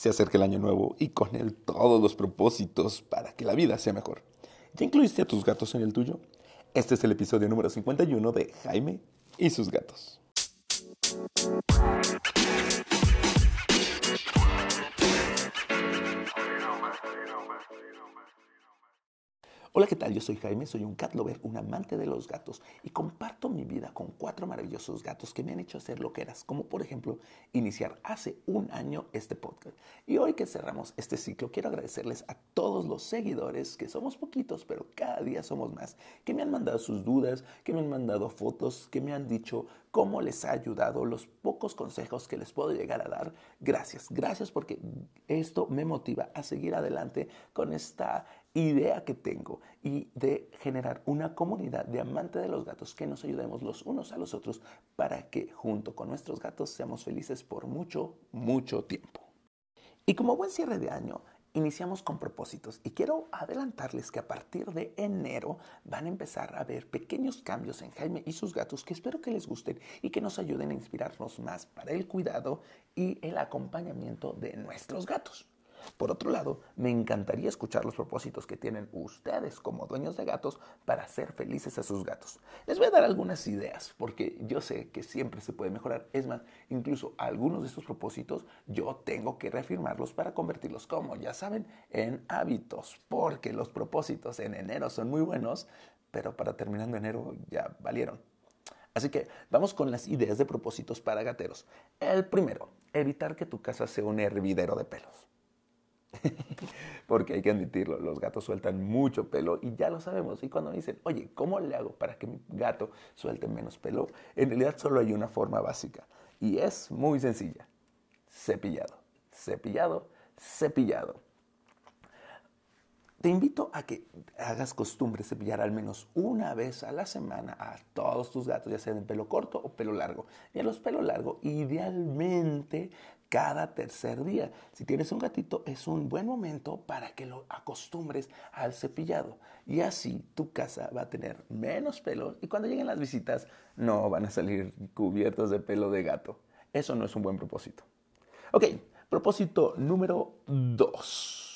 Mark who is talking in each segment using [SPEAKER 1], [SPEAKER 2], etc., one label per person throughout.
[SPEAKER 1] Se acerca el año nuevo y con él todos los propósitos para que la vida sea mejor. ¿Ya incluiste a tus gatos en el tuyo? Este es el episodio número 51 de Jaime y sus gatos. Hola, ¿qué tal? Yo soy Jaime, soy un cat lover, un amante de los gatos y comparto mi vida con cuatro maravillosos gatos que me han hecho hacer lo que eras, como por ejemplo iniciar hace un año este podcast. Y hoy que cerramos este ciclo, quiero agradecerles a todos los seguidores, que somos poquitos, pero cada día somos más, que me han mandado sus dudas, que me han mandado fotos, que me han dicho cómo les ha ayudado, los pocos consejos que les puedo llegar a dar. Gracias, gracias porque esto me motiva a seguir adelante con esta idea que tengo y de generar una comunidad de amantes de los gatos que nos ayudemos los unos a los otros para que junto con nuestros gatos seamos felices por mucho, mucho tiempo. Y como buen cierre de año, iniciamos con propósitos y quiero adelantarles que a partir de enero van a empezar a ver pequeños cambios en Jaime y sus gatos que espero que les gusten y que nos ayuden a inspirarnos más para el cuidado y el acompañamiento de nuestros gatos. Por otro lado, me encantaría escuchar los propósitos que tienen ustedes como dueños de gatos para hacer felices a sus gatos. Les voy a dar algunas ideas porque yo sé que siempre se puede mejorar. Es más, incluso algunos de estos propósitos yo tengo que reafirmarlos para convertirlos, como ya saben, en hábitos. Porque los propósitos en enero son muy buenos, pero para terminando enero ya valieron. Así que vamos con las ideas de propósitos para gateros. El primero, evitar que tu casa sea un hervidero de pelos. Porque hay que admitirlo, los gatos sueltan mucho pelo y ya lo sabemos. Y cuando me dicen, oye, ¿cómo le hago para que mi gato suelte menos pelo? En realidad solo hay una forma básica y es muy sencilla. Cepillado, cepillado, cepillado. Te invito a que hagas costumbre cepillar al menos una vez a la semana a todos tus gatos, ya sea de pelo corto o pelo largo. Y a los pelo largo, idealmente cada tercer día. Si tienes un gatito, es un buen momento para que lo acostumbres al cepillado. Y así tu casa va a tener menos pelo y cuando lleguen las visitas no van a salir cubiertos de pelo de gato. Eso no es un buen propósito. Ok, propósito número dos.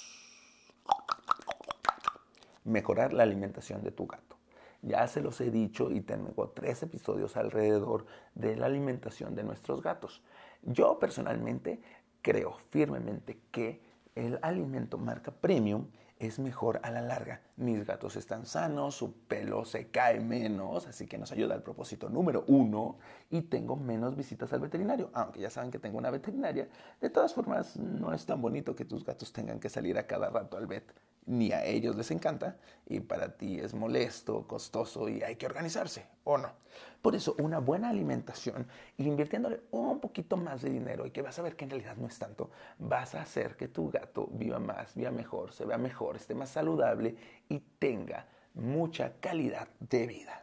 [SPEAKER 1] Mejorar la alimentación de tu gato. Ya se los he dicho y tengo tres episodios alrededor de la alimentación de nuestros gatos. Yo personalmente creo firmemente que el alimento marca premium es mejor a la larga. Mis gatos están sanos, su pelo se cae menos, así que nos ayuda al propósito número uno y tengo menos visitas al veterinario. Aunque ya saben que tengo una veterinaria, de todas formas no es tan bonito que tus gatos tengan que salir a cada rato al vet. Ni a ellos les encanta y para ti es molesto, costoso y hay que organizarse, ¿o no? Por eso una buena alimentación invirtiéndole un poquito más de dinero y que vas a ver que en realidad no es tanto, vas a hacer que tu gato viva más, viva mejor, se vea mejor, esté más saludable y tenga mucha calidad de vida.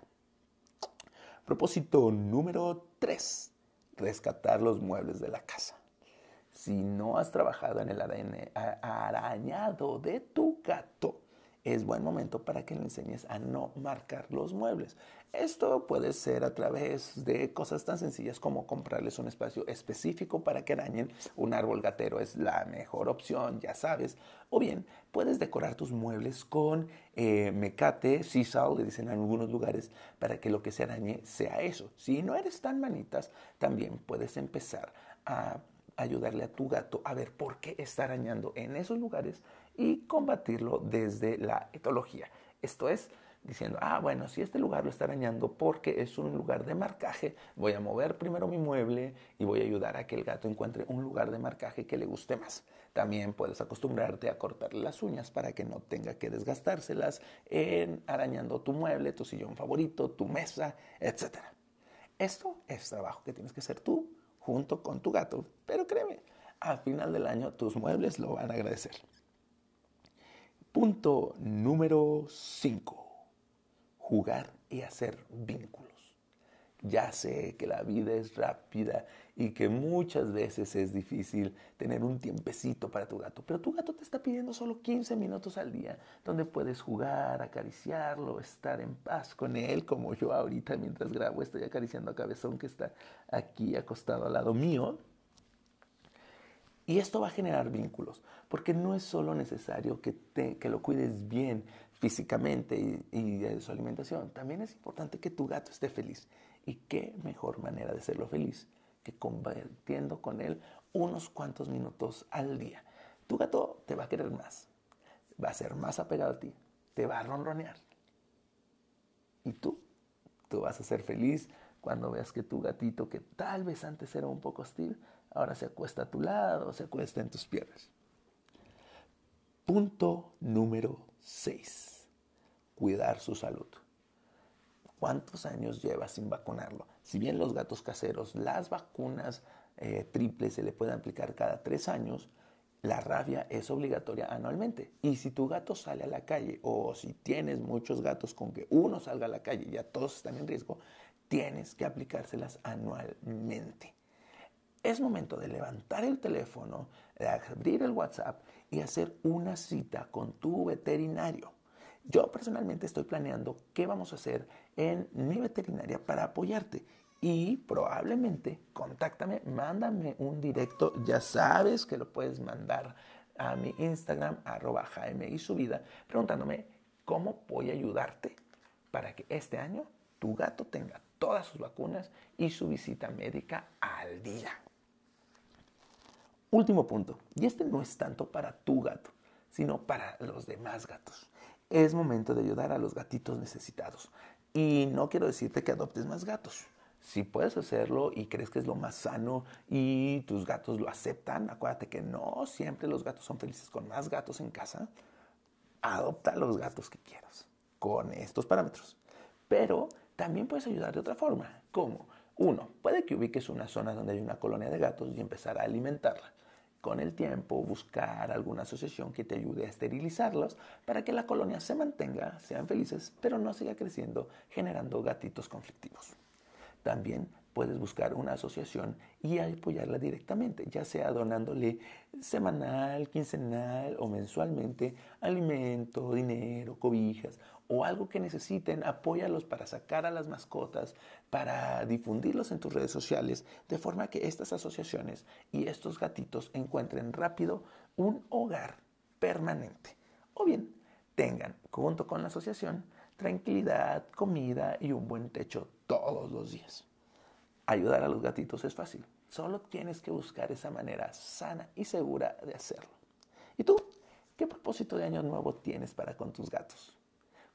[SPEAKER 1] Propósito número 3. Rescatar los muebles de la casa. Si no has trabajado en el arañado de tu gato, es buen momento para que le enseñes a no marcar los muebles. Esto puede ser a través de cosas tan sencillas como comprarles un espacio específico para que arañen. Un árbol gatero es la mejor opción, ya sabes. O bien, puedes decorar tus muebles con eh, mecate, sisal, le dicen en algunos lugares, para que lo que se arañe sea eso. Si no eres tan manitas, también puedes empezar a ayudarle a tu gato a ver por qué está arañando en esos lugares y combatirlo desde la etología. Esto es diciendo, ah, bueno, si este lugar lo está arañando porque es un lugar de marcaje, voy a mover primero mi mueble y voy a ayudar a que el gato encuentre un lugar de marcaje que le guste más. También puedes acostumbrarte a cortarle las uñas para que no tenga que desgastárselas en arañando tu mueble, tu sillón favorito, tu mesa, etc. Esto es trabajo que tienes que hacer tú junto con tu gato, pero créeme, al final del año tus muebles lo van a agradecer. Punto número 5. Jugar y hacer vínculos. Ya sé que la vida es rápida y que muchas veces es difícil tener un tiempecito para tu gato, pero tu gato te está pidiendo solo 15 minutos al día donde puedes jugar, acariciarlo, estar en paz con él, como yo ahorita mientras grabo estoy acariciando a Cabezón que está aquí acostado al lado mío. Y esto va a generar vínculos, porque no es solo necesario que, que lo cuides bien físicamente y, de su alimentación, también es importante que tu gato esté feliz. ¿Y qué mejor manera de hacerlo feliz que compartiendo con él unos cuantos minutos al día? Tu gato te va a querer más, va a ser más apegado a ti, te va a ronronear. Y tú, tú vas a ser feliz cuando veas que tu gatito, que tal vez antes era un poco hostil, ahora se acuesta a tu lado, se acuesta en tus piernas. Punto número 6. Cuidar su salud. ¿Cuántos años lleva sin vacunarlo? Si bien los gatos caseros, las vacunas eh, triples se le pueden aplicar cada tres años, la rabia es obligatoria anualmente. Y si tu gato sale a la calle o si tienes muchos gatos con que uno salga a la calle y ya todos están en riesgo, tienes que aplicárselas anualmente. Es momento de levantar el teléfono, de abrir el WhatsApp y hacer una cita con tu veterinario. Yo personalmente estoy planeando qué vamos a hacer en mi veterinaria para apoyarte y probablemente contáctame, mándame un directo, ya sabes que lo puedes mandar a mi Instagram, arroba Jaime y su preguntándome cómo voy a ayudarte para que este año tu gato tenga todas sus vacunas y su visita médica al día. Último punto, y este no es tanto para tu gato, sino para los demás gatos. Es momento de ayudar a los gatitos necesitados. Y no quiero decirte que adoptes más gatos. Si puedes hacerlo y crees que es lo más sano y tus gatos lo aceptan, acuérdate que no siempre los gatos son felices con más gatos en casa. Adopta los gatos que quieras con estos parámetros. Pero también puedes ayudar de otra forma. ¿Cómo? Uno, puede que ubiques una zona donde hay una colonia de gatos y empezar a alimentarla. Con el tiempo, buscar alguna asociación que te ayude a esterilizarlos para que la colonia se mantenga, sean felices, pero no siga creciendo, generando gatitos conflictivos. También puedes buscar una asociación y apoyarla directamente, ya sea donándole semanal, quincenal o mensualmente alimento, dinero, cobijas o algo que necesiten, apóyalos para sacar a las mascotas, para difundirlos en tus redes sociales, de forma que estas asociaciones y estos gatitos encuentren rápido un hogar permanente. O bien tengan, junto con la asociación, tranquilidad, comida y un buen techo todos los días. Ayudar a los gatitos es fácil. Solo tienes que buscar esa manera sana y segura de hacerlo. ¿Y tú? ¿Qué propósito de año nuevo tienes para con tus gatos?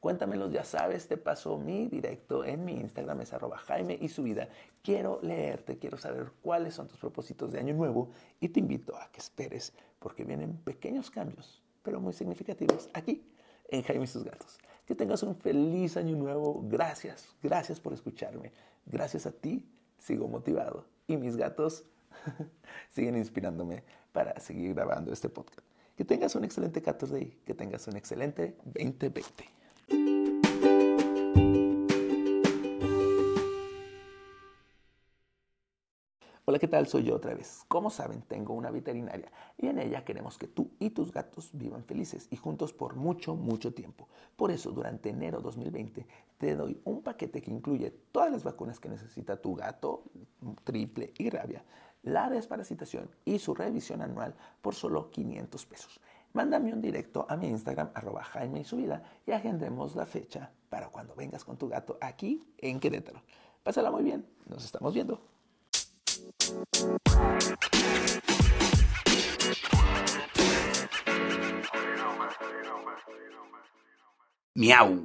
[SPEAKER 1] Cuéntamelos, ya sabes, te paso mi directo en mi Instagram, es arroba Jaime y su vida. Quiero leerte, quiero saber cuáles son tus propósitos de año nuevo y te invito a que esperes porque vienen pequeños cambios, pero muy significativos aquí en Jaime y sus gatos. Que tengas un feliz año nuevo. Gracias, gracias por escucharme. Gracias a ti sigo motivado y mis gatos siguen inspirándome para seguir grabando este podcast. Que tengas un excelente 14 que tengas un excelente 2020. Hola, ¿qué tal? Soy yo otra vez. Como saben, tengo una veterinaria y en ella queremos que tú y tus gatos vivan felices y juntos por mucho, mucho tiempo. Por eso, durante enero 2020 te doy un paquete que incluye todas las vacunas que necesita tu gato, triple y rabia, la desparasitación y su revisión anual por solo 500 pesos. Mándame un directo a mi Instagram, arroba Jaime y su vida, y agendemos la fecha para cuando vengas con tu gato aquí en Querétaro. Pásala muy bien, nos estamos viendo.
[SPEAKER 2] Miau.